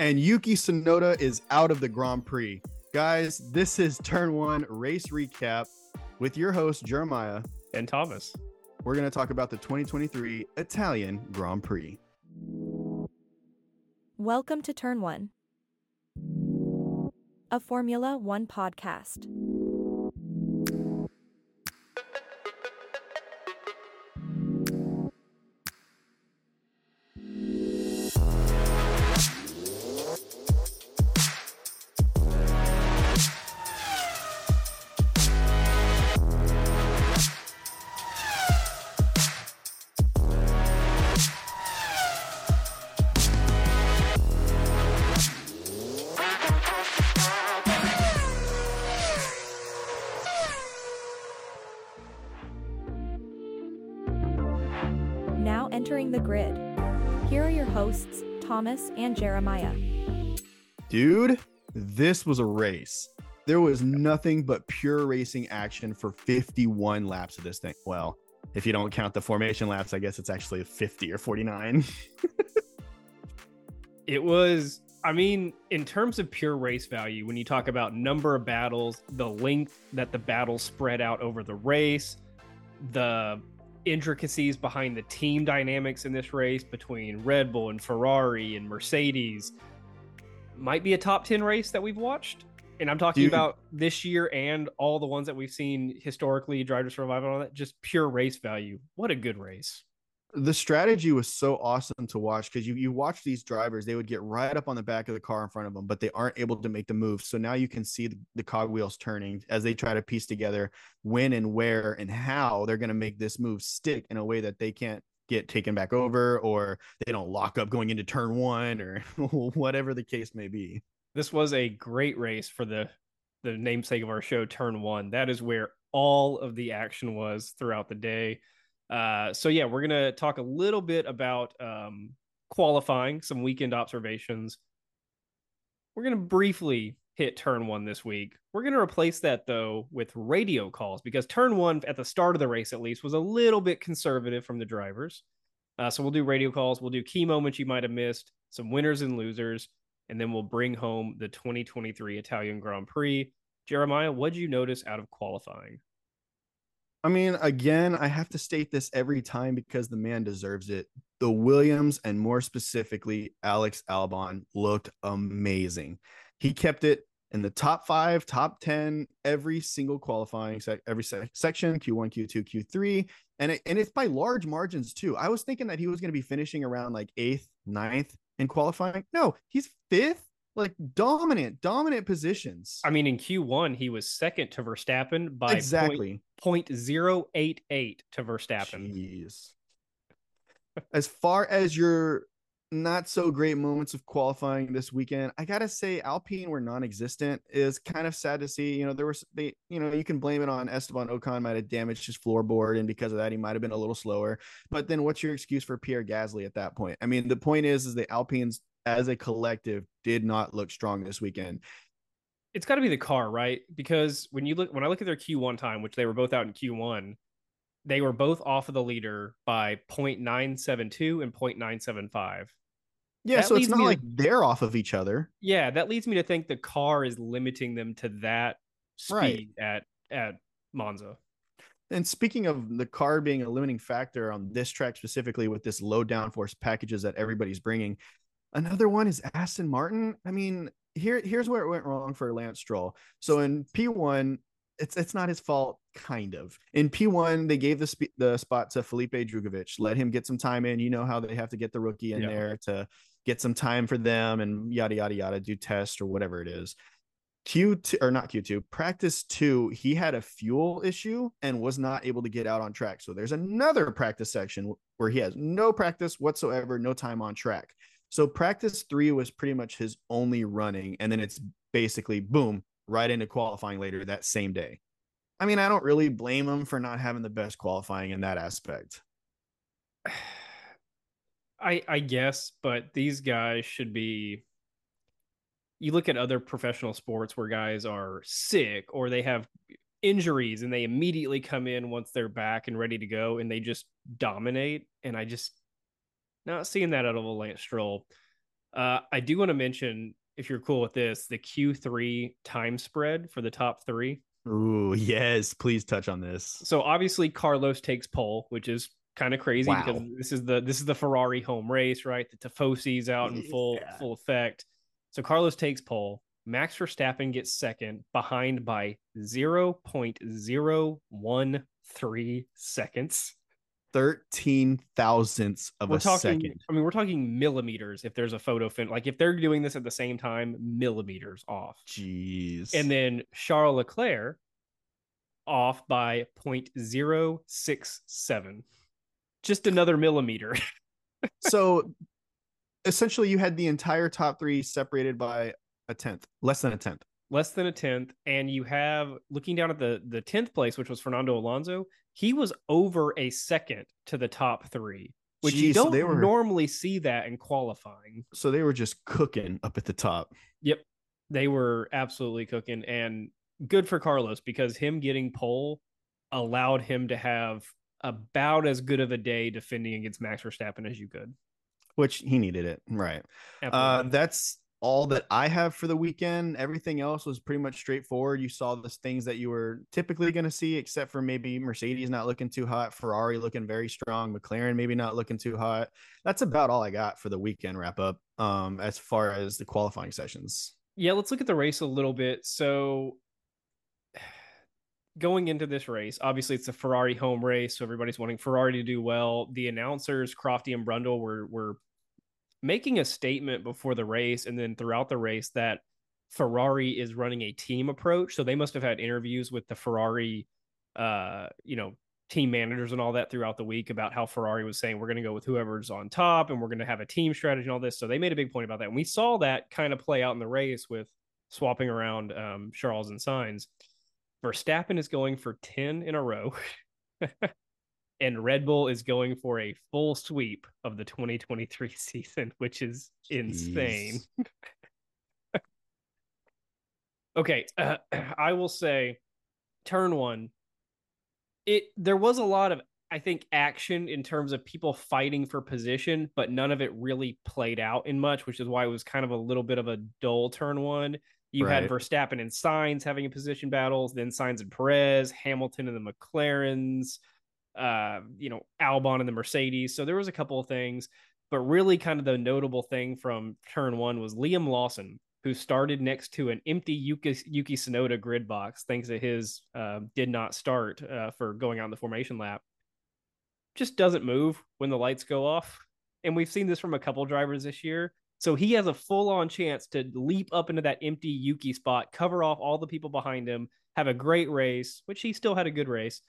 And Yuki Tsunoda is out of the Grand Prix. Guys, this is turn one race recap with your host, Jeremiah. And Thomas. We're going to talk about the 2023 Italian Grand Prix. Welcome to Turn One, a Formula One podcast. Thomas and Jeremiah. Dude, this was a race. There was nothing but pure racing action for 51 laps of this thing. Well, if you don't count the formation laps, I guess it's actually 50 or 49. It was, I mean, in terms of pure race value, when you talk about number of battles, the length that the battles spread out over the race, the intricacies behind the team dynamics in this race between Red Bull and Ferrari and Mercedes, might be a top 10 race that we've watched. And I'm talking Dude. about this year and all the ones that we've seen historically, Drive to Survive and all that, just pure race value. What a good race. The strategy was so awesome to watch because you you watch these drivers they would get right up on the back of the car in front of them but they aren't able to make the move. So now you can see the, the cogwheels turning as they try to piece together when and where and how they're going to make this move stick in a way that they can't get taken back over or they don't lock up going into turn one or whatever the case may be. This was a great race for the the namesake of our show turn one. That is where all of the action was throughout the day uh so yeah we're gonna talk a little bit about um qualifying some weekend observations we're gonna briefly hit turn one this week we're gonna replace that though with radio calls because turn one at the start of the race at least was a little bit conservative from the drivers uh, so we'll do radio calls we'll do key moments you might have missed some winners and losers and then we'll bring home the 2023 Italian Grand Prix. Jeremiah, what did you notice out of qualifying? I mean, again, I have to state this every time because the man deserves it. The Williams and more specifically Alex Albon looked amazing. He kept it in the top five, top 10, every single qualifying sec- every sec- section, Q1, Q2, Q3. And, it, and it's by large margins too. I was thinking that he was going to be finishing around like eighth, ninth in qualifying. No, he's fifth, like dominant, dominant positions. I mean, in Q1, he was second to Verstappen by exactly. point zero eight eight to Verstappen. Jeez. as far as your not so great moments of qualifying this weekend, I gotta say Alpine were non-existent. Is kind of sad to see. You know, there was they, you know, you can blame it on Esteban Ocon might have damaged his floorboard, and because of that, he might have been a little slower. But then, what's your excuse for Pierre Gasly at that point? I mean, the point is, is the Alpines as a collective did not look strong this weekend. It's got to be the car, right? Because when you look, when I look at their Q1 time, which they were both out in Q1, they were both off of the leader by 0.972 and 0.975. Yeah, That so it's not me to- like they're off of each other. Yeah, that leads me to think the car is limiting them to that speed Right. at at Monza. And speaking of the car being a limiting factor on this track specifically with this low downforce packages that everybody's bringing, another one is Aston Martin. I mean, here here's where it went wrong for Lance Stroll. So in P1, it's it's not his fault, kind of. In P1, they gave the sp- the spot to Felipe Drugovich, let him get some time in. You know how they have to get the rookie in Yeah. there to get some time for them and yada yada yada, do tests or whatever it is. Q2 or not Q2, practice two, he had a fuel issue and was not able to get out on track. So there's another practice section where he has no practice whatsoever, no time on track. So practice three was pretty much his only running. And then it's basically boom, right into qualifying later that same day. I mean, I don't really blame him for not having the best qualifying in that aspect. I I guess, but these guys should be. You look at other professional sports where guys are sick or they have injuries and they immediately come in once they're back and ready to go and they just dominate. And I just not seeing that out of a Lance Stroll. Uh, I do want to mention, if you're cool with this, the Q3 time spread for the top three. Ooh, yes. Please touch on this. So obviously Carlos takes pole, which is kind of crazy Wow. because this is the this is the Ferrari home race, right? The Tifosi's out in full Yeah. full effect. So Carlos takes pole. Max Verstappen gets second, behind by 0.013 seconds. 13 thousandths of we're a talking second. I mean, we're talking millimeters if there's a photo fin like if they're doing this at the same time, millimeters off. Jeez. And then Charles Leclerc off by 0.067. Just another millimeter. so essentially you had the entire top three separated by a tenth, less than a tenth. Less than a tenth, and you have looking down at the the tenth place, which was Fernando Alonso. He was over a second to the top three, which you Jeez, so don't they were- normally see that in qualifying. So they were just cooking up at the top. Yep, they were absolutely cooking, and good for Carlos because him getting pole allowed him to have about as good of a day defending against Max Verstappen as you could. Which he needed it. Right. Uh that's all that I have for the weekend. Everything else was pretty much straightforward. You saw the things that you were typically going to see, except for maybe Mercedes not looking too hot, Ferrari looking very strong, McLaren maybe not looking too hot. That's about all I got for the weekend wrap up. Um, as far as the qualifying sessions. Yeah, let's look at the race a little bit. So going into this race, obviously it's a Ferrari home race, so everybody's wanting Ferrari to do well. The announcers, Crofty and Brundle, were were making a statement before the race and then throughout the race that Ferrari is running a team approach. So they must have had interviews with the Ferrari uh, you know, team managers and all that throughout the week about how Ferrari was saying we're going to go with whoever's on top and we're going to have a team strategy and all this. So they made a big point about that. And we saw that kind of play out in the race with swapping around um, Charles and Sainz. Verstappen is going for 10 in a row. and Red Bull is going for a full sweep of the 2023 season, which is insane. Okay, uh, I will say turn 1 it there was a lot of I think action in terms of people fighting for position, but none of it really played out in much, which is why it was kind of a little bit of a dull turn 1. You had Verstappen and Sainz having a position battles, then Sainz and Perez, Hamilton and the McLarens, uh, you know, Albon and the Mercedes. So there was a couple of things, but really kind of the notable thing from turn one was Liam Lawson, who started next to an empty Yuki, Yuki Tsunoda grid box, thanks to his uh, did not start uh, for going out in the formation lap. Just doesn't move when the lights go off. And we've seen this from a couple drivers this year. So he has a full on chance to leap up into that empty Yuki spot, cover off all the people behind him, have a great race, which he still had a good race.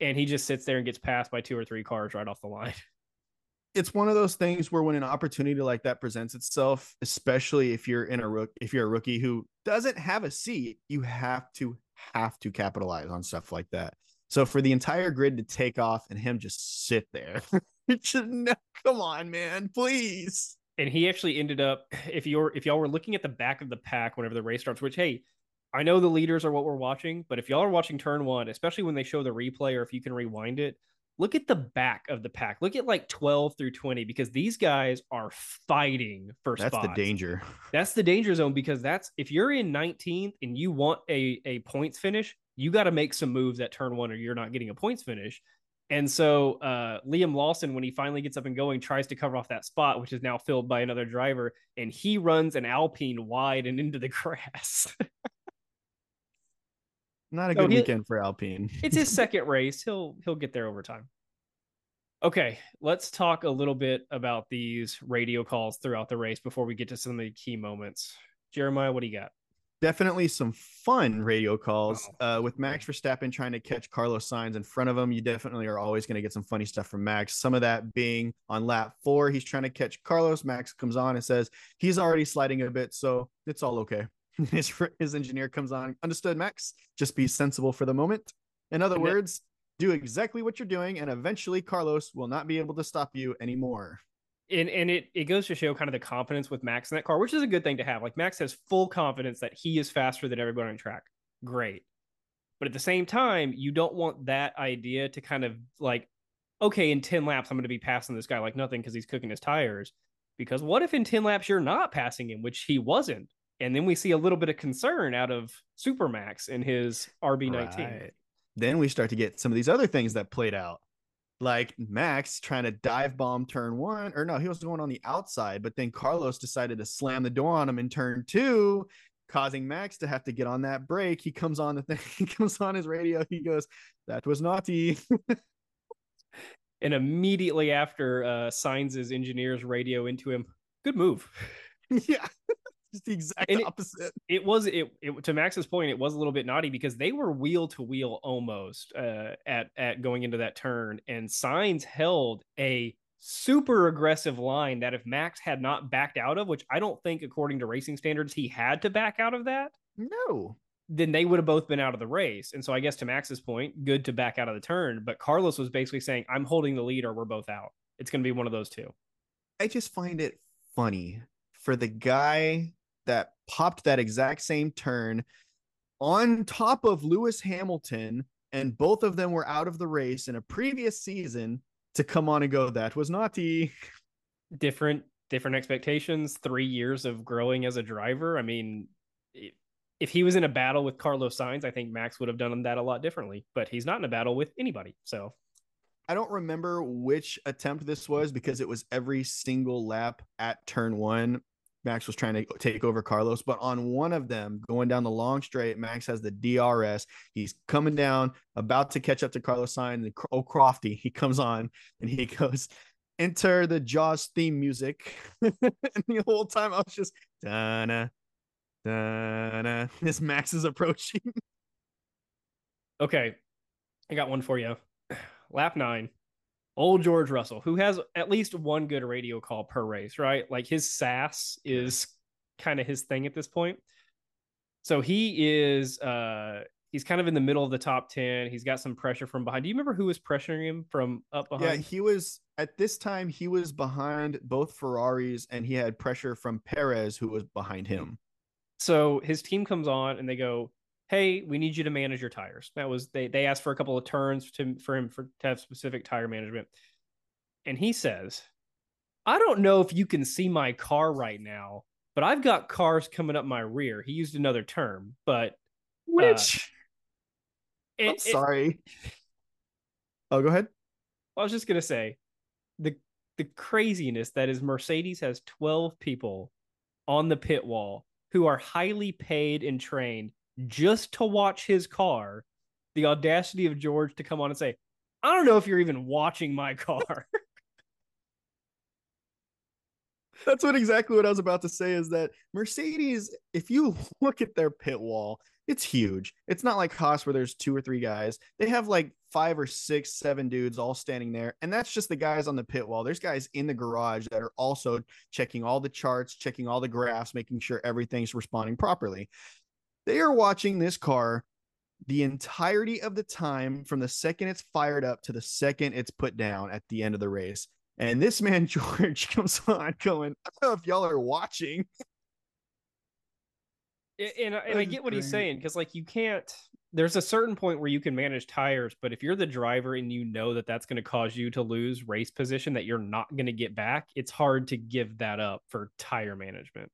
And he just sits there and gets passed by two or three cars right off the line. it's one of those things where when an opportunity like that presents itself, especially if you're in a rook, if you're a rookie who doesn't have a seat, you have to have to capitalize on stuff like that. So for the entire grid to take off and him just sit there, it should no, come on, man, please. and he actually ended up if you're if y'all were looking at the back of the pack whenever the race starts which hey i know the leaders are what we're watching but if y'all are watching turn one especially when they show the replay or if you can rewind it look at the back of the pack look at like 12 through 20 because these guys are fighting for That's spots the danger. that's the danger zone because that's if you're in 19th and you want a a points finish you got to make some moves at turn one or you're not getting a points finish and so uh, Liam Lawson, when he finally gets up and going, tries to cover off that spot, which is now filled by another driver, and he runs an Alpine wide and into the grass. Not a So good weekend for Alpine. it's his second race. He'll he'll get there over time. Okay, let's talk a little bit about these radio calls throughout the race before we get to some of the key moments. Jeremiah, what do you got? definitely some fun radio calls Oh, uh, with Max Verstappen trying to catch Carlos Sainz in front of him. You definitely are always going to get some funny stuff from Max. Some of that being on lap four, he's trying to catch Carlos. Max comes on and says he's already sliding a bit, so it's all okay. His his engineer comes on. Understood, Max. Just be sensible for the moment. In other And words, do exactly what you're doing, and eventually Carlos will not be able to stop you anymore. and and it it goes to show kind of the confidence with Max in that car, which is a good thing to have. Like Max has full confidence that he is faster than everybody on track. Great. But at the same time, you don't want that idea to kind of like, okay, in 10 laps, I'm going to be passing this guy like nothing because he's cooking his tires. because what if in 10 laps you're not passing him, which he wasn't? And then we see a little bit of concern out of Supermax in his RB19. Right. Then we start to get some of these other things that played out. Like Max trying to dive bomb turn one, or no, he was going on the outside, but then Carlos decided to slam the door on him in turn two, causing Max to have to get on that brake. He comes on the thing, he comes on his radio, he goes, That was naughty. and immediately after uh his engineers radio into him, good move. yeah. Just the exact And it- opposite. it was it, it to Max's point, it was a little bit naughty because they were wheel to wheel almost uh, at at going into that turn, and Sainz held a super aggressive line that if Max had not backed out of, which I don't think according to racing standards he had to back out of that, no. then they would have both been out of the race. And so I guess to Max's point, good to back out of the turn, but Carlos was basically saying, "I'm holding the lead, or we're both out. It's going to be one of those two. I just find it funny for the guy that popped that exact same turn on top of Lewis Hamilton, and both of them were out of the race in a previous season to come on and go, that was naughty. different different expectations three years of growing as a driver i mean if he was in a battle with carlos sainz i think max would have done that a lot differently but he's not in a battle with anybody so I don't remember which attempt this was because it was every single lap at turn one. Max was trying to take over Carlos, but on one of them going down the long straight, Max has the DRS. He's coming down, about to catch up to Carlos Sainz. And oh, Crofty, he comes on and he goes, "Enter the Jaws theme music." and the whole time I was just, "Dana, dana." This Max is approaching. okay i got one for you lap nine old george russell who has at least one good radio call per race right? Like his sass is kind of his thing at this point. So he is uh he's kind of in the middle of the top 10 he's got some pressure from behind. Do you remember who was pressuring him from up behind? Yeah, he was at this time he was behind both Ferraris and he had pressure from Perez who was behind him. so his team comes on and they go hey we need you to manage your tires that was they they asked for a couple of turns to for him for to have specific tire management and he says i don't know if you can see my car right now but i've got cars coming up my rear he used another term but Which uh, it, I'm it- sorry. oh, go ahead. I was just gonna say the the craziness that is Mercedes has 12 people on the pit wall who are highly paid and trained just to watch his car. The audacity of George to come on and say, I don't know if you're even watching my car. That's what exactly what I was about to say is that Mercedes, if you look at their pit wall, it's huge. It's not like Haas where there's two or three guys. They have like five or six, seven dudes all standing there. And that's just the guys on the pit wall. There's guys in the garage that are also checking all the charts, checking all the graphs, making sure everything's responding properly. They are watching this car the entirety of the time from the second it's fired up to the second it's put down at the end of the race. And this man, George, comes on going, I don't know if y'all are watching. Uh, and, I- and I get what he's saying because, like, you can't. There's a certain point where you can manage tires, but if you're the driver and you know that that's going to cause you to lose race position that you're not going to get back, it's hard to give that up for tire management.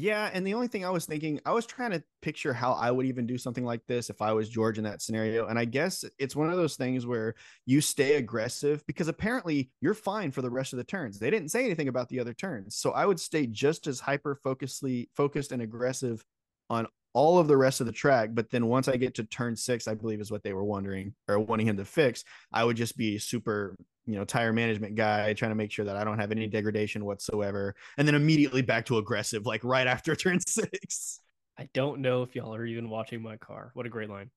Yeah. And the only thing I was thinking, I was trying to picture how I would even do something like this if I was George in that scenario. And I guess it's one of those things where you stay aggressive because apparently you're fine for the rest of the turns. They didn't say anything about the other turns. So I would stay just as hyper focusedly focused and aggressive on all of the rest of the track. But then once I get to turn six, I believe is what they were wondering or wanting him to fix, I would just be super, you know, tire management guy, trying to make sure that I don't have any degradation whatsoever. And then immediately back to aggressive, like right after turn six. I don't know if y'all are even watching my car. What a great line.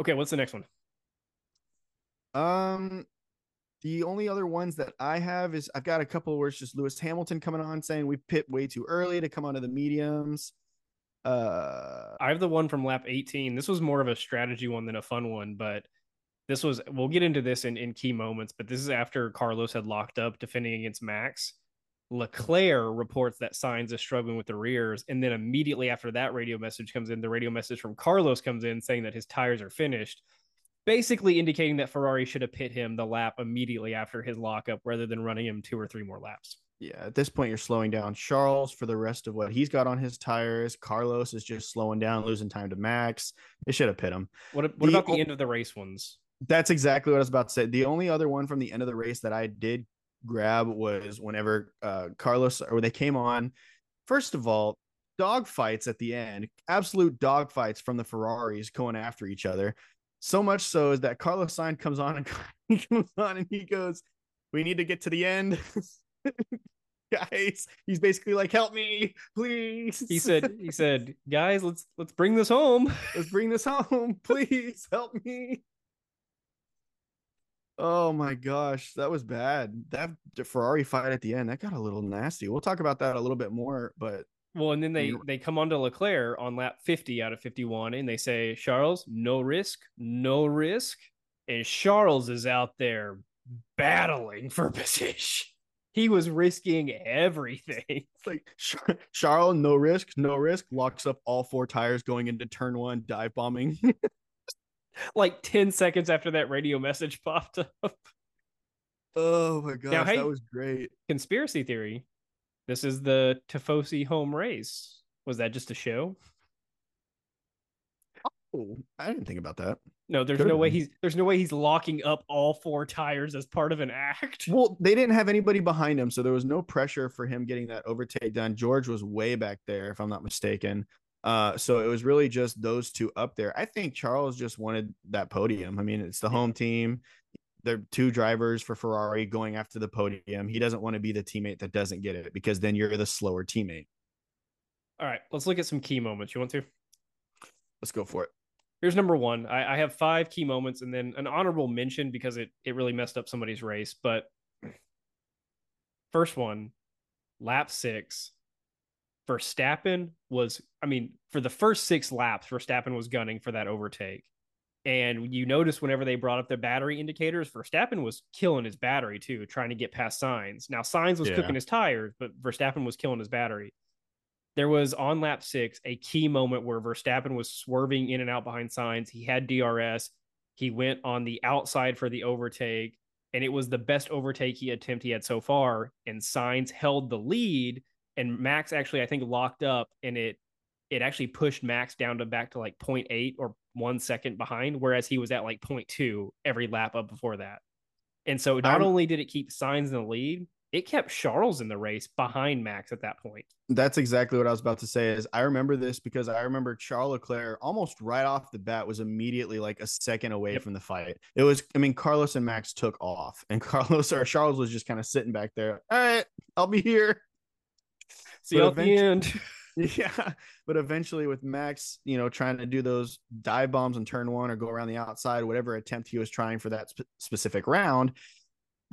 Okay, what's the next one? Um, the only other ones that I have is I've got a couple where it's just Lewis Hamilton coming on saying we pit way too early to come onto the mediums. Uh, I have the one from lap 18. This was more of a strategy one than a fun one, but this was we'll get into this in, in key moments, but this is after Carlos had locked up defending against Max. Leclerc reports that Sainz is struggling with the rears, and then immediately after that radio message comes in, the radio message from Carlos comes in saying that his tires are finished, basically indicating that Ferrari should have pit him the lap immediately after his lockup rather than running him two or three more laps. Yeah, at this point you're slowing down Charles for the rest of what he's got on his tires. Carlos is just slowing down, losing time to Max. They should have pit him. What, what the, about the end of the race ones? That's exactly what I was about to say. The only other one from the end of the race that I did grab was whenever uh, Carlos or they came on. First of all, dog fights at the end, absolute dog fights from the Ferraris going after each other. So much so is that Carlos Sainz comes on and he comes on and he goes, "We need to get to the end." guys he's basically like help me please. He said he said guys let's let's bring this home. Let's bring this home please help me. Oh my gosh that was bad. That ferrari fight at the end that got a little nasty. We'll talk about that a little bit more but well and then they they come on to leclerc on lap 50 out of 51 and they say charles no risk no risk and charles is out there battling for position he was risking everything. It's like Charles, no risk, no risk, locks up all four tires going into turn one, dive bombing. like 10 seconds after that radio message popped up. Oh my gosh, now, hey, that was great. Conspiracy theory. This is the Tifosi home race. Was that just a show? Oh, I didn't think about that. No, there's Could've no way he's there's no way he's locking up all four tires as part of an act. Well, they didn't have anybody behind him, so there was no pressure for him getting that overtake done. George was way back there, if I'm not mistaken. Uh, so it was really just those two up there. I think Charles just wanted that podium. I mean, it's the home team. They're two drivers for Ferrari going after the podium. He doesn't want to be the teammate that doesn't get it because then you're the slower teammate. All right, let's look at some key moments. You want to? Let's go for it here's number one. I, I, have five key moments and then an honorable mention because it it really messed up somebody's race. But first one, lap six. Verstappen was, I mean, for the first six laps, Verstappen was gunning for that overtake. And you notice whenever they brought up their battery indicators, Verstappen was killing his battery too, trying to get past Sainz. Now Sainz was yeah. cooking his tires, but Verstappen was killing his battery there was on lap six a key moment where Verstappen was swerving in and out behind Sainz. He had DRS. He went on the outside for the overtake, and it was the best overtake he attempt he had so far. And Sainz held the lead, and Max actually I think locked up, and it it actually pushed Max down to back to like 0.8 or one second behind, whereas he was at like 0.2 every lap up before that. And so not um, only did it keep Sainz in the lead, it kept Charles in the race behind Max at that point. That's exactly what I was about to say. Is I remember this because I remember Charles Leclerc almost right off the bat was immediately like a second away yep. from the fight. It was, I mean, Carlos and Max took off, and Carlos or Charles was just kind of sitting back there. All right, I'll be here. See you at the end. Yeah, but eventually with Max, you know, trying to do those dive bombs in turn one or go around the outside, whatever attempt he was trying for that sp- specific round,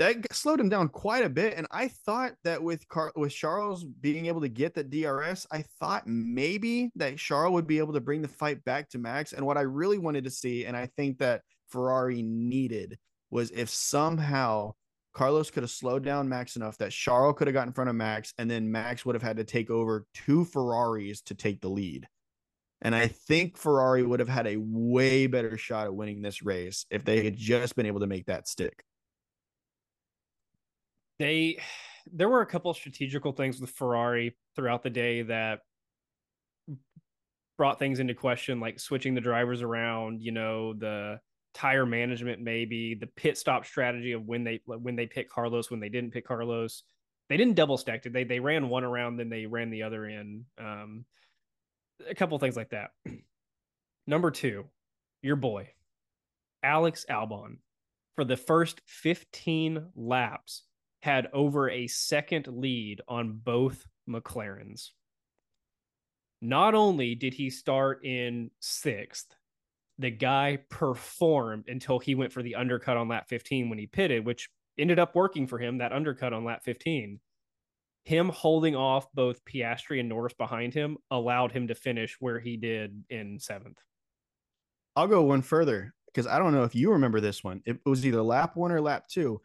that slowed him down quite a bit. And I thought that with Car- with Charles being able to get the DRS, I thought maybe that Charles would be able to bring the fight back to Max. And what I really wanted to see, and I think that Ferrari needed, was if somehow Carlos could have slowed down Max enough that Charles could have got in front of Max, and then Max would have had to take over two Ferraris to take the lead. And I think Ferrari would have had a way better shot at winning this race if they had just been able to make that stick they there were a couple strategical things with Ferrari throughout the day that brought things into question, like switching the drivers around, you know, the tire management, maybe the pit stop strategy of when they when they pick Carlos, when they didn't pick Carlos. They didn't double stack it. They they ran one around, then they ran the other in. Um, a couple things like that. Number two, your boy, Alex Albon, for the first 15 laps had over a second lead on both McLarens. Not only did he start in sixth, the guy performed until he went for the undercut on lap 15 when he pitted, which ended up working for him, that undercut on lap 15. Him holding off both Piastri and Norris behind him allowed him to finish where he did in seventh. I'll go one further because I don't know if you remember this one. It was either lap one or lap two.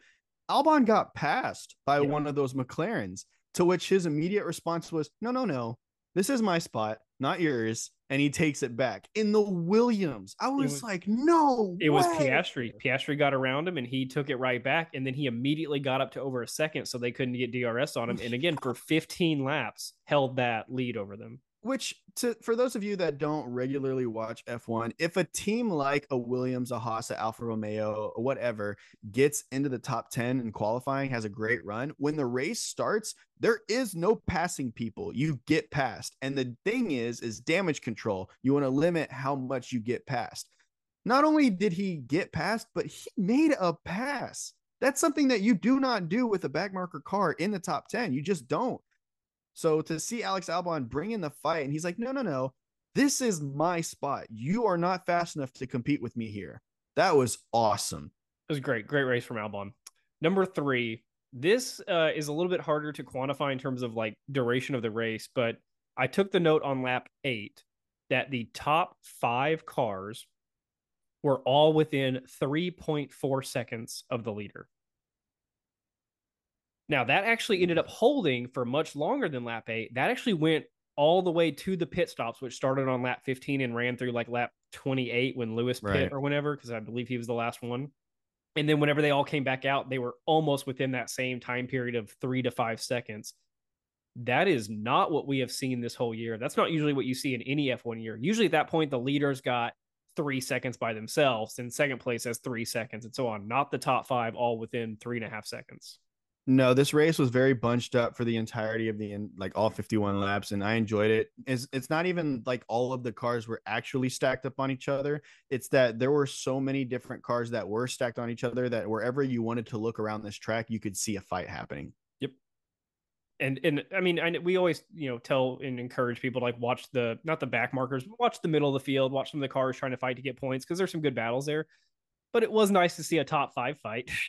Albon got passed by yeah. one of those McLarens, to which his immediate response was, "No, no, no, this is my spot, not yours. And he takes it back in the Williams. I was, was- like, no. It was. Piastri. Piastri got around him and he took it right back. And then he immediately got up to over a second so they couldn't get DRS on him. And again, for 15 laps, held that lead over them. Which, to for those of you that don't regularly watch F1, if a team like a Williams, a Haas, a Alfa Romeo, whatever gets into the top 10 in qualifying, has a great run, when the race starts, there is no passing people. You get past. And the thing is, is damage control. You want to limit how much you get past. Not only did he get past, but he made a pass. That's something that you do not do with a backmarker car in the top 10. You just don't. So to see Alex Albon bring in the fight, and he's like, no, no, no, this is my spot. You are not fast enough to compete with me here. That was awesome. It was great. Great race from Albon. Number three, this uh, is a little bit harder to quantify in terms of like duration of the race, but I took the note on lap eight that the top five cars were all within 3.4 seconds of the leader. Now, that actually ended up holding for much longer than lap eight. That actually went all the way to the pit stops, which started on lap 15 and ran through like lap 28 when Lewis pit Right. or whenever, because I believe he was the last one. And then whenever they all came back out, they were almost within that same time period of three to five seconds. That is not what we have seen this whole year. That's not usually what you see in any F1 year. Usually at that point, the leaders got three seconds by themselves, and second place has three seconds, and so on. Not the top five, all within three and a half seconds. No, this race was very bunched up for the entirety of the in- like all 51 laps, and I enjoyed it. It's it's not even like all of the cars were actually stacked up on each other. It's that there were so many different cars that were stacked on each other that wherever you wanted to look around this track, you could see a fight happening. Yep. And and I mean, I, we always you know tell and encourage people to like watch the not the back markers, watch the middle of the field, watch some of the cars trying to fight to get points because there's some good battles there. But it was nice to see a top five fight.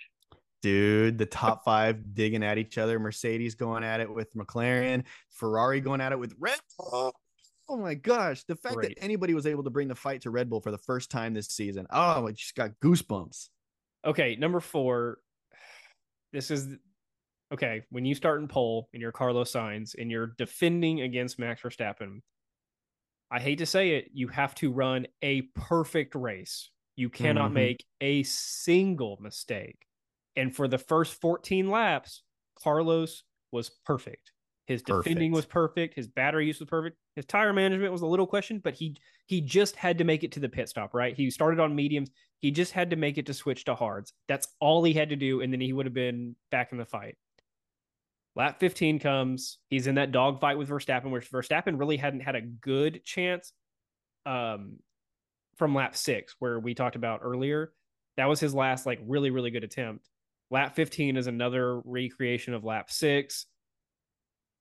Dude, the top five digging at each other. Mercedes going at it with McLaren, Ferrari going at it with Red Bull. Oh my gosh. The fact Great. that anybody was able to bring the fight to Red Bull for the first time this season. Oh, I just got goosebumps. Okay, number four. This is okay. When you start in pole and you're Carlos Sainz and you're defending against Max Verstappen, I hate to say it, you have to run a perfect race. You cannot Mhm. make a single mistake. And for the first 14 laps, Carlos was perfect. His defending Perfect. was perfect. His battery use was perfect. His tire management was a little question, but he he just had to make it to the pit stop, right? He started on mediums. He just had to make it to switch to hards. That's all he had to do, and then he would have been back in the fight. Lap 15 comes. He's in that dogfight with Verstappen, which Verstappen really hadn't had a good chance um, from lap six, where we talked about earlier. That was his last, like, really, really good attempt. Lap 15 is another recreation of lap six.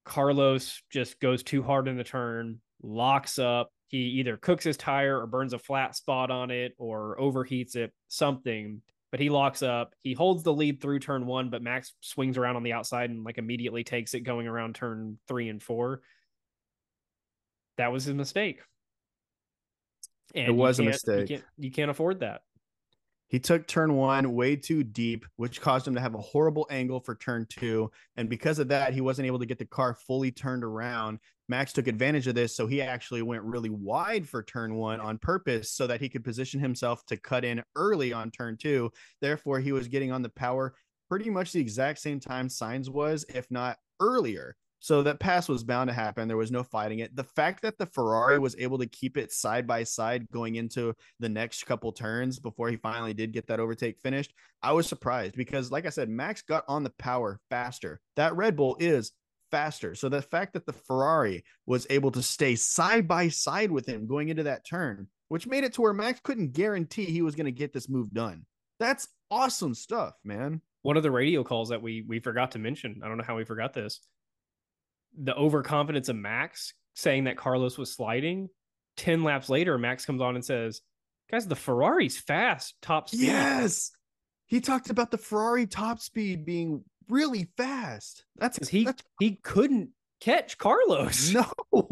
Carlos just goes too hard in the turn, locks up. He either cooks his tire or burns a flat spot on it or overheats it, something. But he locks up. He holds the lead through turn one, but Max swings around on the outside and like immediately takes it going around turn three and four. That was his mistake. And It was a can't- you mistake. can't- you can't afford that. He took turn one way too deep, which caused him to have a horrible angle for turn two. And because of that, he wasn't able to get the car fully turned around. Max took advantage of this. So he actually went really wide for turn one on purpose so that he could position himself to cut in early on turn two. Therefore, he was getting on the power pretty much the exact same time Sainz was, if not earlier. So that pass was bound to happen. There was no fighting it. The fact that the Ferrari was able to keep it side by side going into the next couple turns before he finally did get that overtake finished, I was surprised because, like I said, Max got on the power faster. That Red Bull is faster. So the fact that the Ferrari was able to stay side by side with him going into that turn, which made it to where Max couldn't guarantee he was going to get this move done. That's awesome stuff, man. one of the radio calls that we we forgot to mention. I don't know how we forgot this. The overconfidence of Max saying that Carlos was sliding. Ten laps later, Max comes on and says, "Guys, the Ferrari's fast, top speed." Yes. He talked about the Ferrari top speed being really fast. That's because he that's he couldn't catch Carlos. No,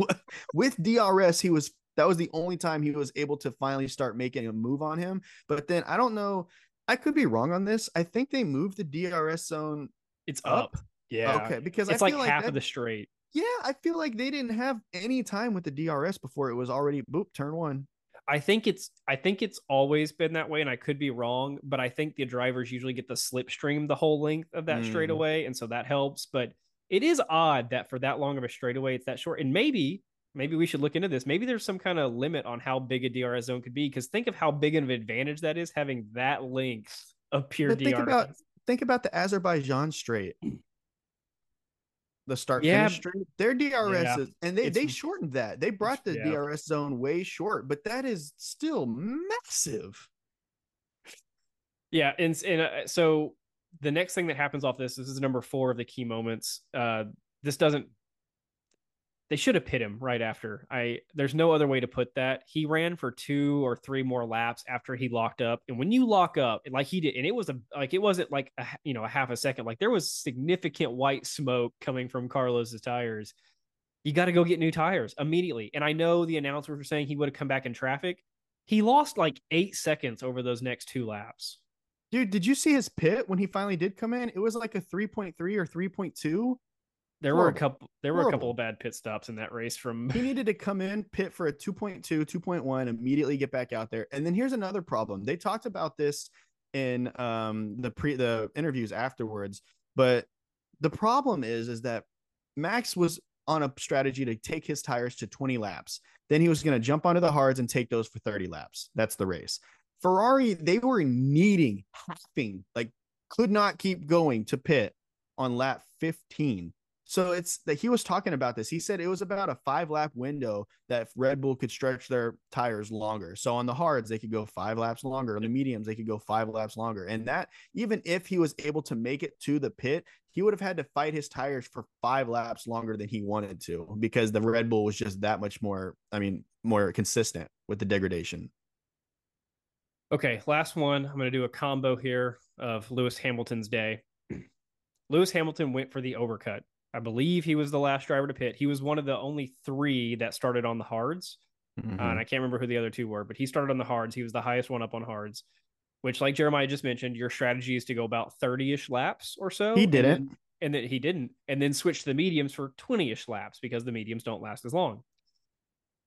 with DRS, he was that was the only time he was able to finally start making a move on him. But then I don't know, I could be wrong on this. I think they moved the DRS zone it's up. up. Yeah, Okay, because it's I like feel half that, of the straight. Yeah, I feel like they didn't have any time with the DRS before it was already boop turn one. I think it's I think it's always been that way, and I could be wrong, but I think the drivers usually get the slipstream the whole length of that Mm. straightaway, and so that helps. But it is odd that for that long of a straightaway, it's that short. And maybe maybe we should look into this. Maybe there's some kind of limit on how big a DRS zone could be, because think of how big of an advantage that is having that length of pure But DRS. think about think about the Azerbaijan straight. The start Yeah. finish straight. Their DRS Yeah. is and they, It's- they shortened that. They brought the yeah. DRS zone way short, but that is still massive. Yeah, and and uh, so the next thing that happens off this, this is number four of the key moments. Uh, this doesn't. They should have pit him right after. I there's no other way to put that. He ran for two or three more laps after he locked up, and when you lock up, like he did, and it was a like it wasn't like a, you know a half a second. Like there was significant white smoke coming from Carlos's tires. You got to go get new tires immediately. And I know the announcers were saying he would have come back in traffic. He lost like eight seconds over those next two laps. Dude, did you see his pit when he finally did come in? It was like a 3.3 or 3.2. There were a couple. There were a couple of bad pit stops in that race from. He needed to come in, pit for a 2.2, 2.1, immediately get back out there. And then here's another problem. They talked about this in um the pre the interviews afterwards, but the problem is is that Max was on a strategy to take his tires to 20 laps. Then he was going to jump onto the hards and take those for 30 laps. That's the race. Ferrari, they were needing, having, like, could not keep going to pit on lap 15. So it's that he was talking about this. He said it was about a five lap window that Red Bull could stretch their tires longer. So on the hards, they could go five laps longer. On the mediums, they could go five laps longer. And that, even if he was able to make it to the pit, he would have had to fight his tires for five laps longer than he wanted to because the Red Bull was just that much more, I mean, more consistent with the degradation. Okay, last one. I'm going to do a combo here of Lewis Hamilton's day. Lewis Hamilton went for the overcut. I believe he was the last driver to pit. He was one of the only three that started on the hards. Uh, Mm-hmm. and I can't remember who the other two were, but he started on the hards. He was the highest one up on hards, which, like Jeremiah just mentioned, your strategy is to go about 30 ish laps or so. He didn't. then- And then he didn't. And then switch to the mediums for 20 ish laps because the mediums don't last as long.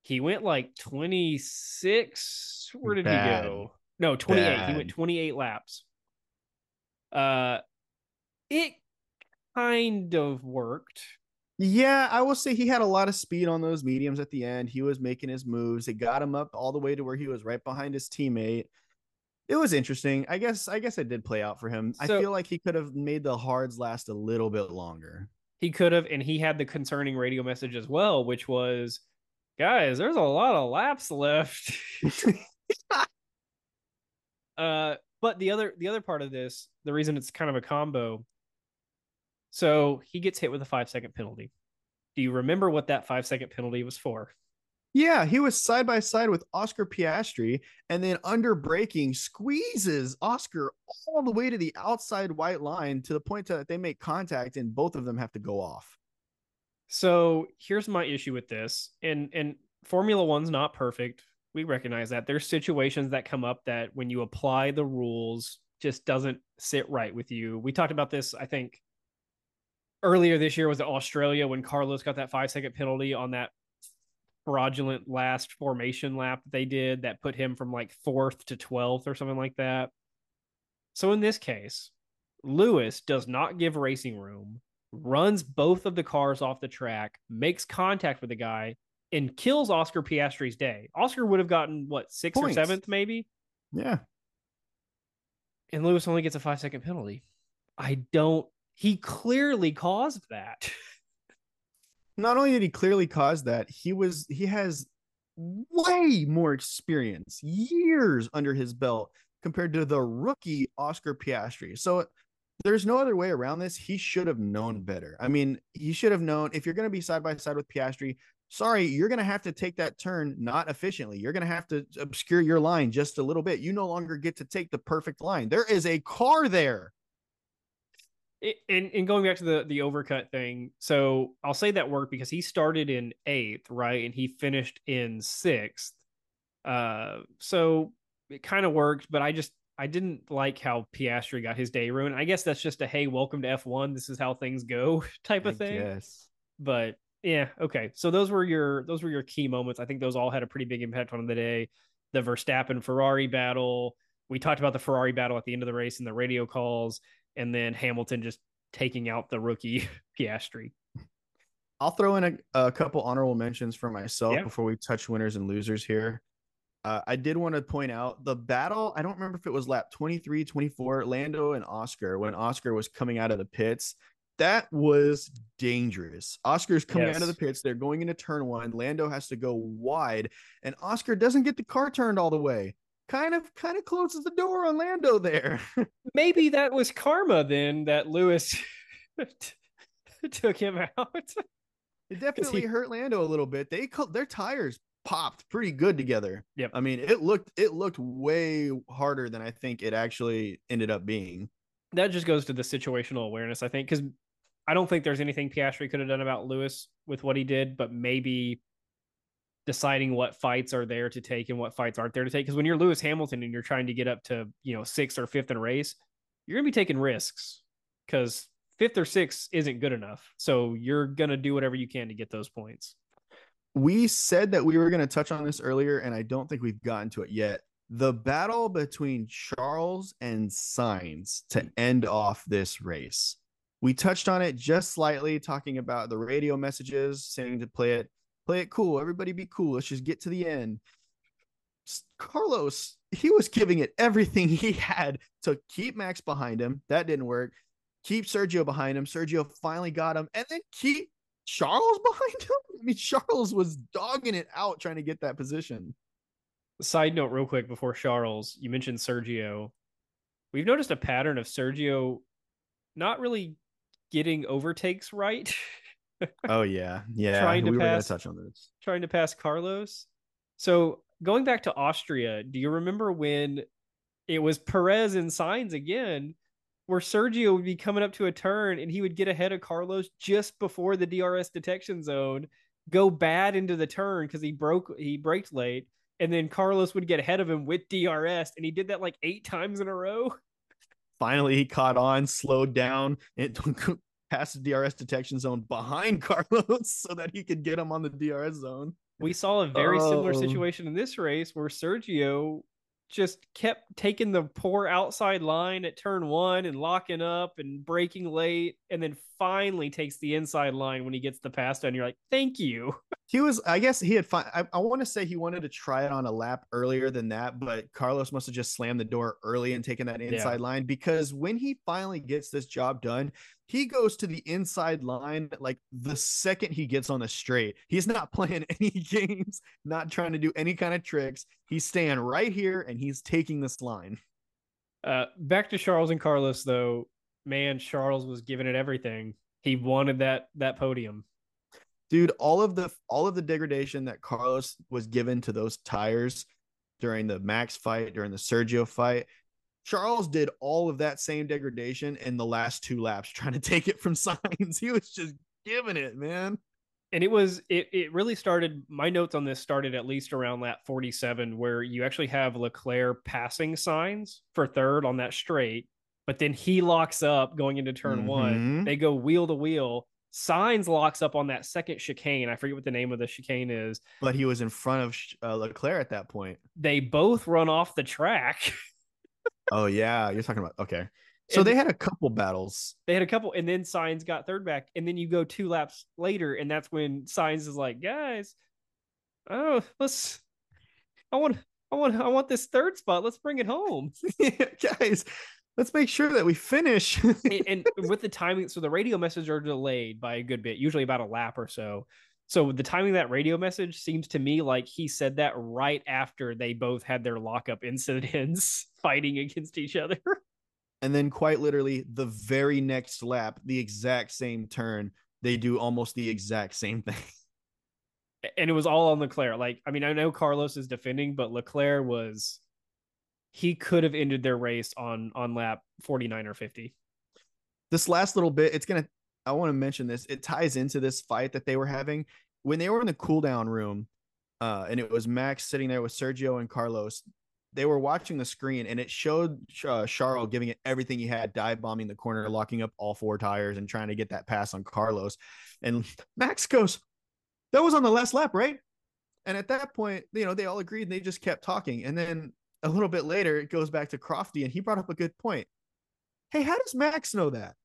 He went like 26. Where did Bad. he go? No, 28. He went 28 laps. Uh, it kind of worked. Yeah, I will say he had a lot of speed on those mediums at the end. He was making his moves. It got him up all the way to where he was right behind his teammate. It was interesting. I guess I guess it did play out for him. I feel like he could have made the hards last a little bit longer. He could have, and he had the concerning radio message as well, which was, guys, there's a lot of laps left. uh, but the other the other part of this, the reason it's kind of a combo. So he gets hit with a five second penalty. Do you remember what that five second penalty was for? Yeah, he was side by side with Oscar Piastri and then under braking squeezes Oscar all the way to the outside white line to the point that they make contact and both of them have to go off. So here's my issue with this, and and Formula One's not perfect. We recognize that there's situations that come up that when you apply the rules, just doesn't sit right with you. We talked about this, I think, earlier this year was at Australia when Carlos got that five second penalty on that fraudulent last formation lap that they did that put him from like fourth to twelfth or something like that. So in this case, Lewis does not give racing room runs both of the cars off the track, makes contact with the guy, and kills Oscar Piastri's day. Oscar would have gotten what sixth Points. or seventh, maybe, Yeah. and Lewis only gets a five second penalty. I don't. He clearly caused that. not only did he clearly cause that, he was he has way more experience, years under his belt compared to the rookie Oscar Piastri. So there's no other way around this. He should have known better. I mean, he should have known if you're going to be side by side with Piastri, sorry, you're going to have to take that turn not efficiently. You're going to have to obscure your line just a little bit. You no longer get to take the perfect line. There is a car there. It- and and going back to the the overcut thing, so I'll say that worked because he started in eighth, right, and he finished in sixth. Uh, so it kind of worked, but I just I didn't like how Piastri got his day ruined. I guess that's just a hey, welcome to F one. This is how things go type of I thing. Yes, But Yeah, okay. So those were your those were your key moments. I think those all had a pretty big impact on the day. The Verstappen Ferrari battle. We talked about the Ferrari battle at the end of the race and the radio calls, and then Hamilton just taking out the rookie Piastri. I'll throw in a, a couple honorable mentions for myself Yeah. before we touch winners and losers here. Uh, I did want to point out the battle. I don't remember if it was lap 23, 24, Lando and Oscar when Oscar was coming out of the pits. That was dangerous. Oscar's coming out of the pits. They're going into turn one. Lando has to go wide, and Oscar doesn't get the car turned all the way. Kind of, kind of closes the door on Lando there. Maybe that was karma then that Lewis took him out. It definitely hurt Lando a little bit. They co- their tires popped pretty good together. Yep. I mean, it looked it looked way harder than I think it actually ended up being. that just goes to the situational awareness, I think, because I don't think there's anything Piastri could have done about Lewis with what he did, but maybe deciding what fights are there to take and what fights aren't there to take. Because when you're Lewis Hamilton and you're trying to get up to you know sixth or fifth in a race, you're gonna be taking risks because fifth or sixth isn't good enough. So you're gonna do whatever you can to get those points. We said that we were going to touch on this earlier, and I don't think we've gotten to it yet. The battle between Charles and Sainz to end off this race. We touched on it just slightly, talking about the radio messages saying to play it, play it cool. Everybody be cool. Let's just get to the end. Carlos, he was giving it everything he had to keep Max behind him. That didn't work. Keep Sergio behind him. Sergio finally got him, and then keep Charles behind him. I mean, Charles was dogging it out trying to get that position. Side note, real quick, before Charles, you mentioned Sergio. We've noticed a pattern of Sergio not really getting overtakes right, Oh yeah, yeah. Trying to we pass- touch on this. trying to pass Carlos. So going back to Austria, do you remember when it was Perez and Sainz again, where Sergio would be coming up to a turn and he would get ahead of Carlos just before the DRS detection zone, go bad into the turn because he broke he braked late, and then Carlos would get ahead of him with DRS, and he did that like eight times in a row. Finally, he caught on, slowed down, and passed the DRS detection zone behind Carlos so that he could get him on the DRS zone. We saw a very similar Oh. situation in this race where Sergio just kept taking the poor outside line at turn one and locking up and breaking late, and then finally takes the inside line when he gets the pass done. You're like, thank you. He was, I guess, he had. Fi- I, I want to say he wanted to try it on a lap earlier than that, but Carlos must have just slammed the door early and taken that inside line because when he finally gets this job done, he goes to the inside line like the second he gets on the straight. He's not playing any games, not trying to do any kind of tricks. He's staying right here and he's taking this line. Uh, back to Charles and Carlos, though. Man, Charles was giving it everything. He wanted that that podium. dude all of the all of the degradation that carlos was given to those tires during the max fight during the sergio fight charles did all of that same degradation in the last two laps trying to take it from Sainz he was just giving it man and it was it it really started my notes on this started at least around lap 47 where you actually have leclerc passing Sainz for third on that straight but then he locks up going into turn one. Mhm. they go wheel to wheel. Sainz locks up on that second chicane. I forget what the name of the chicane is. But he was in front of uh, leclerc at that point. They both run off the track. Oh yeah. You're talking about okay. So And- they had a couple battles. They had a couple and then Sainz got third back and then you go two laps later and that's when Sainz is like guys oh let's i want i want i want this third spot. Let's bring it home. Guys let's make sure that we finish. And, and with the timing so the radio message are delayed by a good bit usually about a lap or so. So the timing of that radio message seems to me like he said that right after they both had their lockup incidents fighting against each other. And then quite literally the very next lap the exact same turn they do almost the exact same thing. And it was all on Leclerc. Like, I mean, I know Carlos is defending, but Leclerc was he could have ended their race on on lap 49 or 50. this last little bit it's gonna i want to mention this it ties into this fight that they were having when they were in the cool down room uh and it was max sitting there with sergio and carlos they were watching the screen and it showed uh, Charles giving it everything he had, dive bombing the corner, locking up all four tires and trying to get that pass on Carlos. And Max goes, that was on the last lap, right? And at that point, you know, they all agreed and they just kept talking. And then a little bit later, it goes back to Crofty and he brought up a good point. Hey, how does Max know that?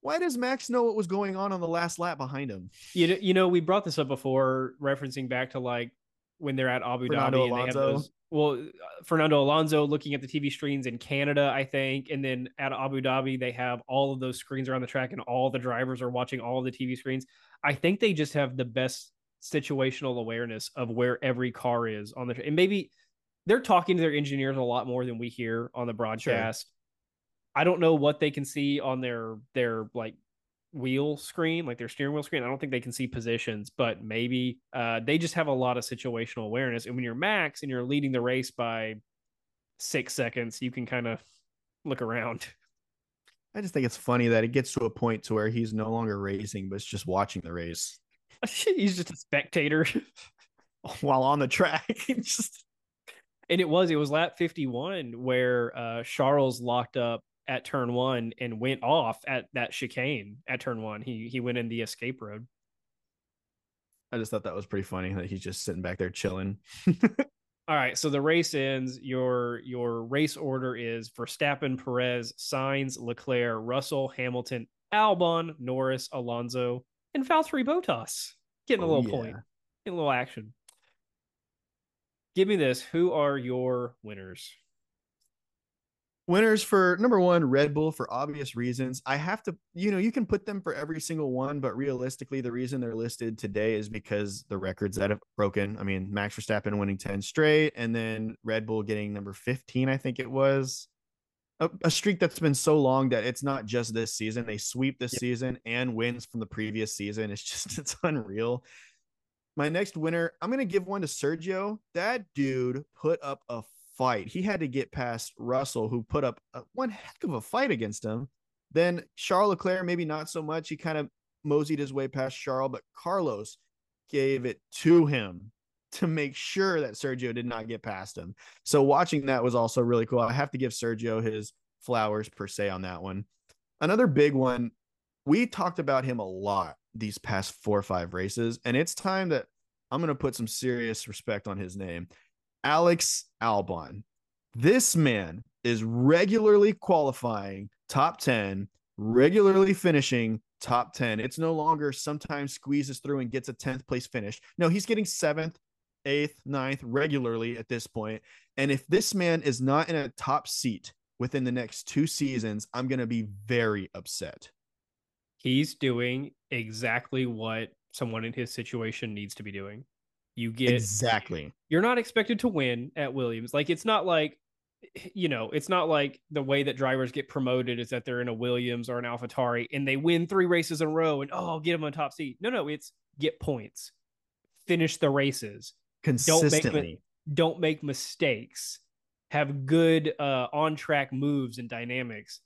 Why does Max know what was going on on the last lap behind him? You know, you know, we brought this up before, referencing back to like when they're at Abu Fernando Dhabi and they have those. Well, uh, Fernando Alonso looking at the TV screens in Canada, I think, and then at Abu Dhabi they have all of those screens around the track, and all the drivers are watching all of the TV screens. I think they just have the best situational awareness of where every car is on the, track, and maybe they're talking to their engineers a lot more than we hear on the broadcast. I don't know what they can see on their their like wheel screen, like their steering wheel screen. I don't think they can see positions, but maybe uh, they just have a lot of situational awareness. And when you're Max and you're leading the race by six seconds, you can kind of look around. I just think it's funny that it gets to a point to where he's no longer racing, but it's just watching the race He's just a spectator. while on the track. Just and it was it was lap 51 where uh Charles locked up at turn one and went off at that chicane at turn one. He he went in the escape road. I just thought that was pretty funny that he's just sitting back there chilling. All right, so the race ends. Your your race order is Verstappen, Perez, Sainz, Leclerc, Russell, Hamilton, Albon, Norris, Alonso, and Valtteri Bottas. Getting a Oh, little yeah. point, getting a little action. Give me this. Who are your winners? Winners for number one, Red Bull for obvious reasons. I have to, you know, you can put them for every single one, but realistically, the reason they're listed today is because the records that have broken. I mean, Max Verstappen winning 10 straight, and then Red Bull getting number 15, I think it was. A, a streak that's been so long that it's not just this season. They sweep this Yep. season and wins from the previous season. It's just, it's unreal. My next winner, I'm going to give one to Sergio. That dude put up a fight. He had to get past Russell, who put up a, one heck of a fight against him. Then Charles Leclerc, maybe not so much. He kind of moseyed his way past Charles, but Carlos gave it to him to make sure that Sergio did not get past him. So watching that was also really cool. I have to give Sergio his flowers per se on that one. Another big one, we talked about him a lot these past four or five races, and it's time that I'm going to put some serious respect on his name. Alex Albon. This man is regularly qualifying top 10, regularly finishing top 10. It's no longer sometimes squeezes through and gets a 10th place finish. No, he's getting seventh, eighth, ninth regularly at this point. And if this man is not in a top seat within the next two seasons, I'm going to be very upset. He's doing exactly what someone in his situation needs to be doing. You get Exactly. you're not expected to win at Williams. Like it's not like you know, it's not like the way that drivers get promoted is that they're in a Williams or an AlphaTauri and they win three races in a row and oh, I'll get them on top seat. No, no, it's get points, finish the races, Consistently. don't make mistakes, have good uh, on track moves and dynamics.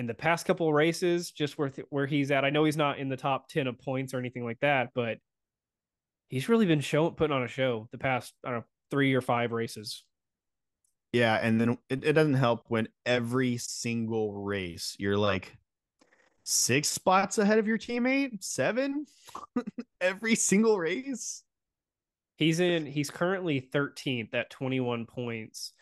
In the past couple of races, just where th- where he's at, I know he's not in the top ten of points or anything like that, but he's really been showing putting on a show the past I don't know three or five races. Yeah, and then it, it doesn't help when every single race you're like six spots ahead of your teammate, seven every single race. He's in. He's currently 13th at 21 points.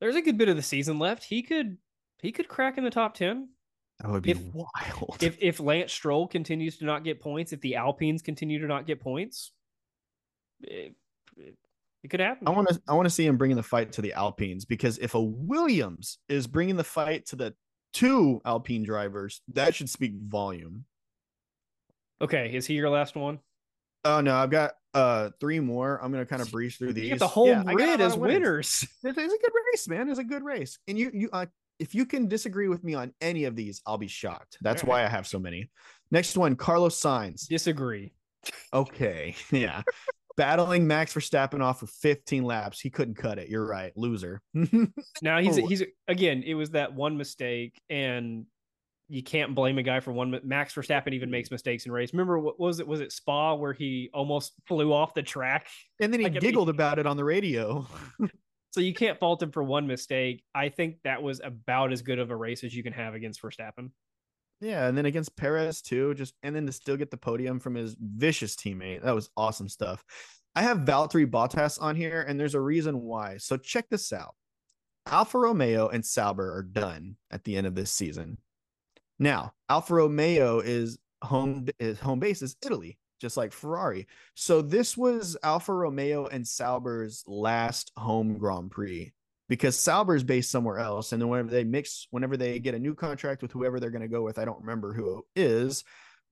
There's a good bit of the season left. He could he could crack in the top 10 That would be If- wild. if if Lance Stroll continues to not get points. If the Alpines continue to not get points, it, it, it could happen. I want to I want to see him bringing the fight to the Alpines because if a Williams is bringing the fight to the two Alpine drivers, that should speak volume. okay, is he your last one? Oh no, I've got uh three more. I'm gonna kind of breeze through these. The whole Yeah, grid as winners. It's, it's a good race, man. It's a good race. And you, you, uh, if you can disagree with me on any of these, I'll be shocked. That's right. why I have so many. Next one, Carlos Sainz. Disagree. Okay, yeah, battling Max Verstappen off for 15 laps. He couldn't cut it. You're right, loser. Now he's he's again. It was that one mistake, and you can't blame a guy for one. Max Verstappen even makes mistakes in race. Remember what was it? Was it Spa where he almost flew off the track? and then he Like, I mean- giggled about it on the radio. So you can't fault him for one mistake. I think that was about as good of a race as you can have against Verstappen. Yeah, and then against Perez too, just and then to still get the podium from his vicious teammate. That was awesome stuff. I have Valtteri Bottas on here, and there's a reason why. So check this out. Alfa Romeo and Sauber are done at the end of this season. Now, Alfa Romeo is home is home base is Italy, just like Ferrari. So this was Alfa Romeo and Sauber's last home Grand Prix because Sauber is based somewhere else. And then whenever they mix, whenever they get a new contract with whoever they're going to go with, I don't remember who it is,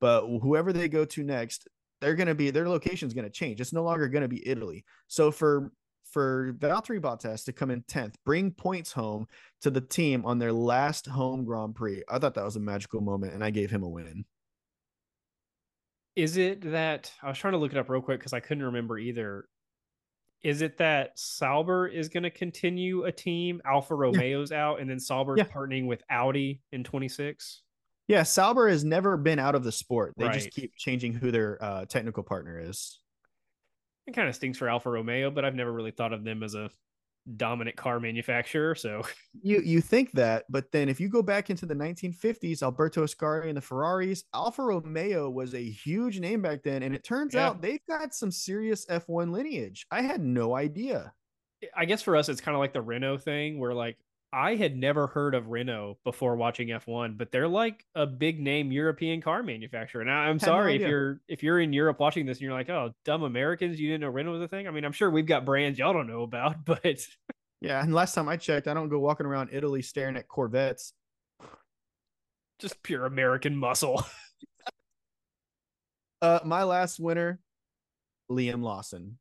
but whoever they go to next, they're going to be their location is going to change. It's no longer going to be Italy. So for for Valtteri Bottas to come in 10th, bring points home to the team on their last home Grand Prix. I thought that was a magical moment and I gave him a win. Is it that I was trying to look it up real quick because I couldn't remember either. Is it that Sauber is going to continue a team, Alfa Romeo's yeah. out, and then Sauber's yeah. partnering with Audi in 26? Yeah, Sauber has never been out of the sport. They right. just keep changing who their uh, technical partner is. It kind of stinks for Alfa Romeo, but I've never really thought of them as a dominant car manufacturer. So you you think that, but then if you go back into the 1950s, Alberto Ascari and the Ferraris, Alfa Romeo was a huge name back then, and it turns yeah. out they've got some serious F1 lineage. I had no idea. I guess for us, it's kind of like the Renault thing, where like I had never heard of Renault before watching F1, but they're like a big name European car manufacturer. And I'm sorry no if you're if you're in Europe watching this and you're like, oh, dumb Americans, you didn't know Renault was a thing. I mean, I'm sure we've got brands y'all don't know about, but yeah. And last time I checked, I don't go walking around Italy staring at Corvettes. Just pure American muscle. uh, my last winner, Liam Lawson.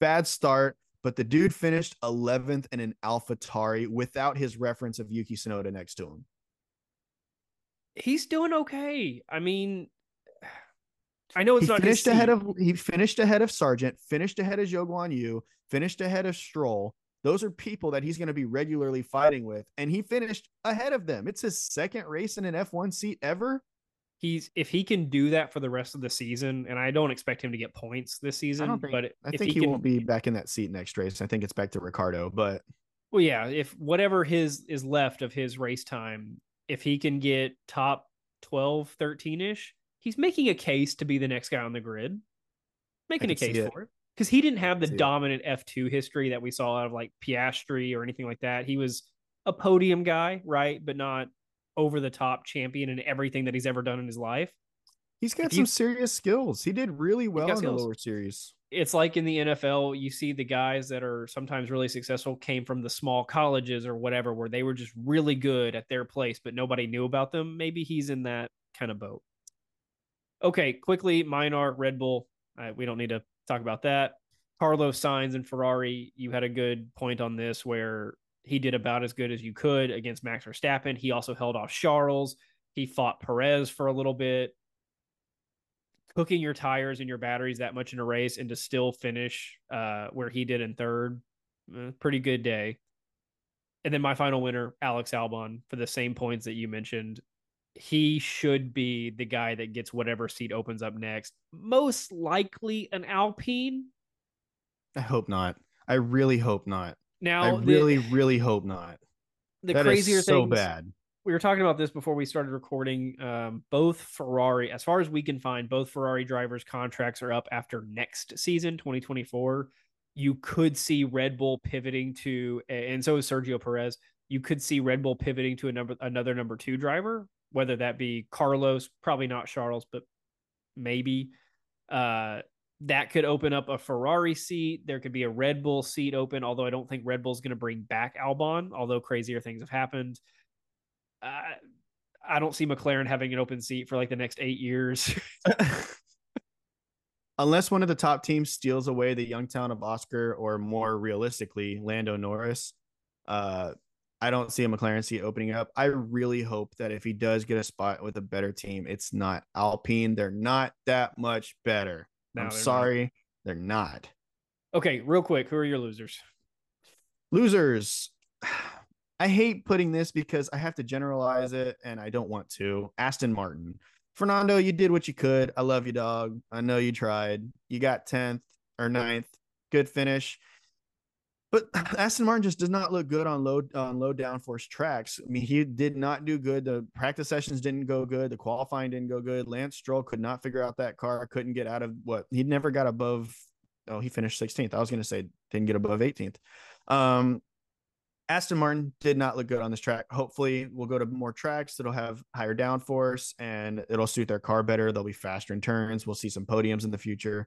Bad start but the dude finished 11th in an AlphaTauri without his reference of Yuki Tsunoda next to him. He's doing okay. I mean, I know it's he not finished ahead of he finished ahead of Sargeant, finished ahead of Zhou Guan Yu, finished ahead of Stroll. Those are people that he's going to be regularly fighting with, and he finished ahead of them. It's his second race in an F1 seat ever he's if he can do that for the rest of the season, and I don't expect him to get points this season, think, but I think he, he won't be back in that seat next race. I think it's back to Ricciardo, but well, yeah, if whatever his is left of his race time, if he can get top 12, 13 ish, he's making a case to be the next guy on the grid, making a case for it. Because he didn't have the dominant F2 history that we saw out of like Piastri or anything like that. He was a podium guy, right? But not over the top champion in everything that he's ever done in his life. He's got if some you, serious skills. He did really well in skills. the lower series. It's like in the NFL, you see the guys that are sometimes really successful came from the small colleges or whatever, where they were just really good at their place, but nobody knew about them. Maybe he's in that kind of boat. Okay, quickly, mine are Red Bull. We don't need to talk about that. Carlos Sainz and Ferrari, you had a good point on this where he did about as good as you could against Max Verstappen. He also held off Charles. He fought Perez for a little bit. Cooking your tires and your batteries that much in a race and to still finish uh, where he did in third, eh, pretty good day. And then my final winner, Alex Albon, for the same points that you mentioned. He should be the guy that gets whatever seat opens up next. Most likely an Alpine. I hope not. I really hope not. Now, I really, the, really hope not. The that crazier so things, bad. We were talking about this before we started recording. Um, both Ferrari, as far as we can find, both Ferrari drivers' contracts are up after next season, 2024. You could see Red Bull pivoting to, and so is Sergio Perez. You could see Red Bull pivoting to a number, another number two driver, whether that be Carlos, probably not Charles, but maybe. Uh, that could open up a Ferrari seat. There could be a Red Bull seat open, although I don't think Red Bull's going to bring back Albon, although crazier things have happened. Uh, I don't see McLaren having an open seat for like the next eight years. Unless one of the top teams steals away the young town of Oscar, or more realistically, Lando Norris, uh, I don't see a McLaren seat opening up. I really hope that if he does get a spot with a better team, it's not Alpine. They're not that much better. No, I'm sorry, not. they're not. Okay, real quick, who are your losers? Losers. I hate putting this because I have to generalize it and I don't want to. Aston Martin. Fernando, you did what you could. I love you, dog. I know you tried. You got 10th or 9th. Good finish. But Aston Martin just does not look good on low on low downforce tracks. I mean, he did not do good. The practice sessions didn't go good. The qualifying didn't go good. Lance Stroll could not figure out that car. Couldn't get out of what he never got above. Oh, he finished 16th. I was going to say didn't get above 18th. Um, Aston Martin did not look good on this track. Hopefully, we'll go to more tracks that'll have higher downforce and it'll suit their car better. They'll be faster in turns. We'll see some podiums in the future.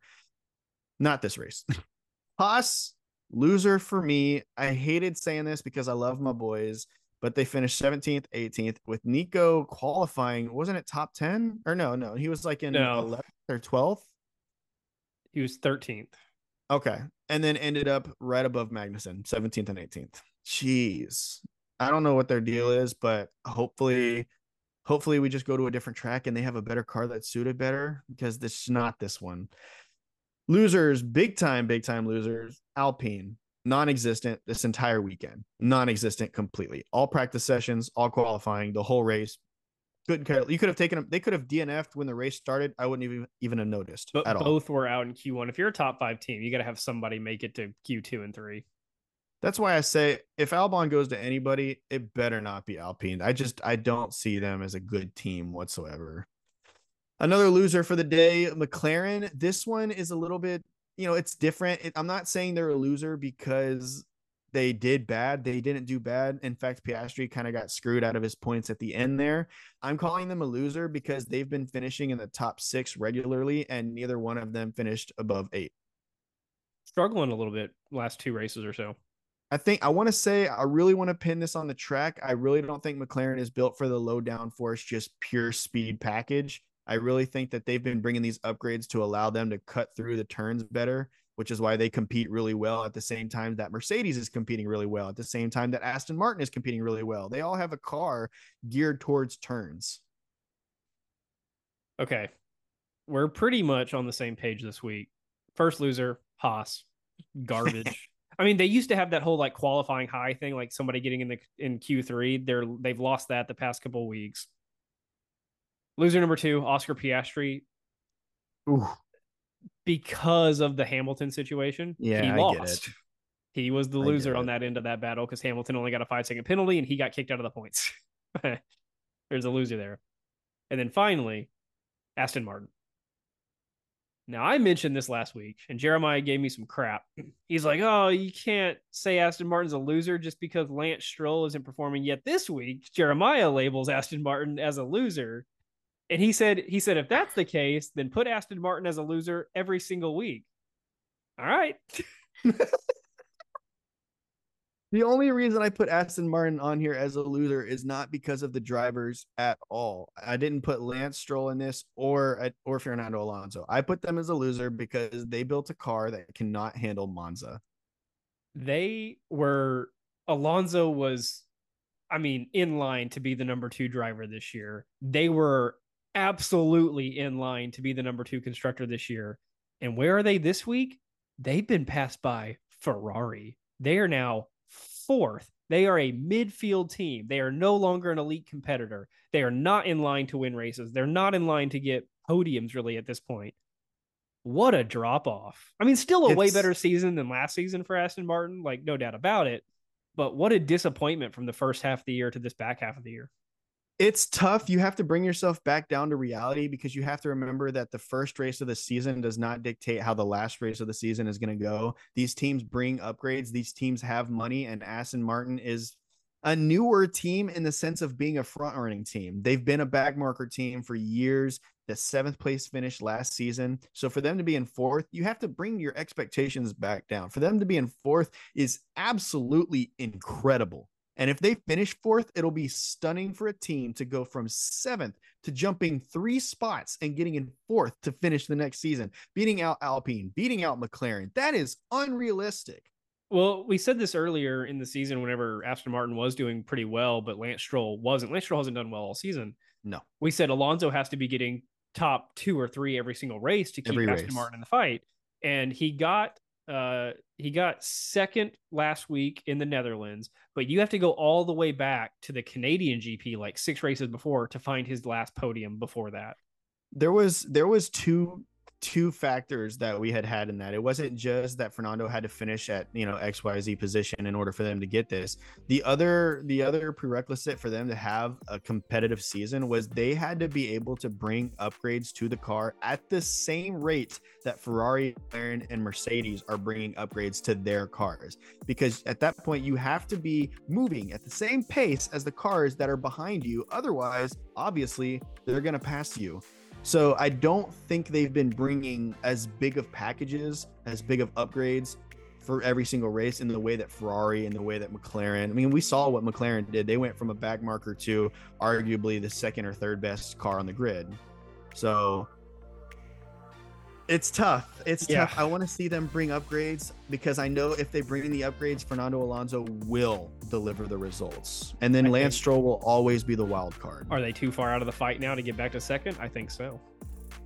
Not this race. Haas, loser for me. I hated saying this because I love my boys, but they finished 17th, 18th with Nico qualifying. Wasn't it top 10? Or no, no, he was like in No. 11th or 12th. He was 13th. Okay. And then ended up right above Magnussen, 17th and 18th. Jeez. I don't know what their deal is, but hopefully, hopefully we just go to a different track and they have a better car that's suited better because this is not this one. Losers, big time, big time losers. Alpine, non-existent this entire weekend. Non-existent completely. All practice sessions, all qualifying, the whole race. Couldn't care. You could have taken them. They could have DNF'd when the race started. I wouldn't even even have noticed But at all. both were out in Q1. If you're a top five team, you got to have somebody make it to Q2 and three. That's why I say if Albon goes to anybody, it better not be Alpine. I just I don't see them as a good team whatsoever. Another loser for the day, McLaren. This one is a little bit, you know, it's different. It, I'm not saying they're a loser because they did bad. They didn't do bad. In fact, Piastri kind of got screwed out of his points at the end there. I'm calling them a loser because they've been finishing in the top six regularly, and neither one of them finished above eight. Struggling a little bit last two races or so. I think I want to say I really want to pin this on the track. I really don't think McLaren is built for the low downforce, just pure speed package. I really think that they've been bringing these upgrades to allow them to cut through the turns better, which is why they compete really well at the same time that Mercedes is competing really well, at the same time that Aston Martin is competing really well. They all have a car geared towards turns. Okay. We're pretty much on the same page this week. First loser, Haas. Garbage. I mean, they used to have that whole like qualifying high thing, like somebody getting in the in Q3. They're they've lost that the past couple weeks. Loser number two, Oscar Piastri, Ooh, because of the Hamilton situation. Yeah, he I lost. get it. He was the loser on that end of that battle because Hamilton only got a five second penalty and he got kicked out of the points. There's a loser there. And then finally, Aston Martin. Now, I mentioned this last week, and Jeremiah gave me some crap. He's like, oh, you can't say Aston Martin's a loser just because Lance Stroll isn't performing yet this week. Jeremiah labels Aston Martin as a loser. And he said, he said, if that's the case, then put Aston Martin as a loser every single week. All right. The only reason I put Aston Martin on here as a loser is not because of the drivers at all. I didn't put Lance Stroll in this or or Fernando Alonso. I put them as a loser because they built a car that cannot handle Monza. they were Alonso was I mean in line to be the number 2 driver this year. They were absolutely in line to be the number 2 constructor this year. And where are they this week? They've been passed by Ferrari. They are now 4th. They are a midfield team. They are no longer an elite competitor. They are not in line to win races. They're not in line to get podiums really at this point. What a drop off. I mean, still a way better season than last season for Aston Martin, like no doubt about it. But what a disappointment from the first half of the year to this back half of the year. It's tough. You have to bring yourself back down to reality because you have to remember that the first race of the season does not dictate how the last race of the season is going to go. These teams bring upgrades, these teams have money, and Aston Martin is a newer team in the sense of being a front running team. They've been a back marker team for years. The seventh place finish last season. So for them to be in fourth, you have to bring your expectations back down. For them to be in fourth is absolutely incredible. And if they finish fourth, it'll be stunning for a team to go from seventh to jumping three spots and getting in fourth to finish the next season, beating out Alpine, beating out McLaren. That is unrealistic. Well, we said this earlier in the season whenever Aston Martin was doing pretty well, but Lance Stroll wasn't. Lance Stroll hasn't done well all season. No. We said Alonso has to be getting top two or three every single race to keep Every Aston race. Martin in the fight. And he got uh he got second last week in the Netherlands, but you have to go all the way back to the Canadian GP like six races before to find his last podium before that. There was there was two two factors that we had had in that. It wasn't just that Fernando had to finish at you know XYZ position in order for them to get this. The other the other prerequisite for them to have a competitive season was they had to be able to bring upgrades to the car at the same rate that Ferrari, McLaren, and Mercedes are bringing upgrades to their cars. Because at that point you have to be moving at the same pace as the cars that are behind you. Otherwise, obviously, they're going to pass you. So I don't think they've been bringing as big of packages, as big of upgrades for every single race in the way that Ferrari and the way that McLaren. I mean, we saw what McLaren did. They went from a back marker to arguably the second or third best car on the grid. So it's tough. It's Yeah. tough. I want to see them bring upgrades because I know if they bring in the upgrades, Fernando Alonso will deliver the results. And then I Lance think- Stroll will always be the wild card. Are they too far out of the fight now to get back to second? I think so.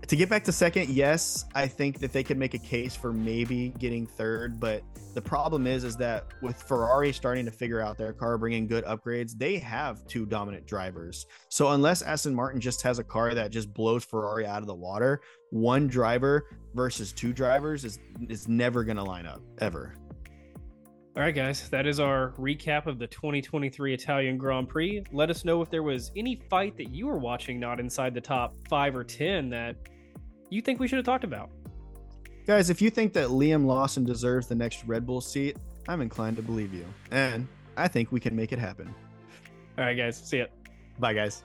To get back to second, yes, I think that they could make a case for maybe getting third, but the problem is is that with Ferrari starting to figure out their car, bringing good upgrades, they have two dominant drivers. So unless Aston Martin just has a car that just blows Ferrari out of the water, one driver versus two drivers is is never going to line up ever. All right, guys, that is our recap of the 2023 Italian Grand Prix. Let us know if there was any fight that you were watching not inside the top five or 10 that you think we should have talked about. Guys, if you think that Liam Lawson deserves the next Red Bull seat, I'm inclined to believe you. And I think we can make it happen. All right, guys, see ya. Bye guys.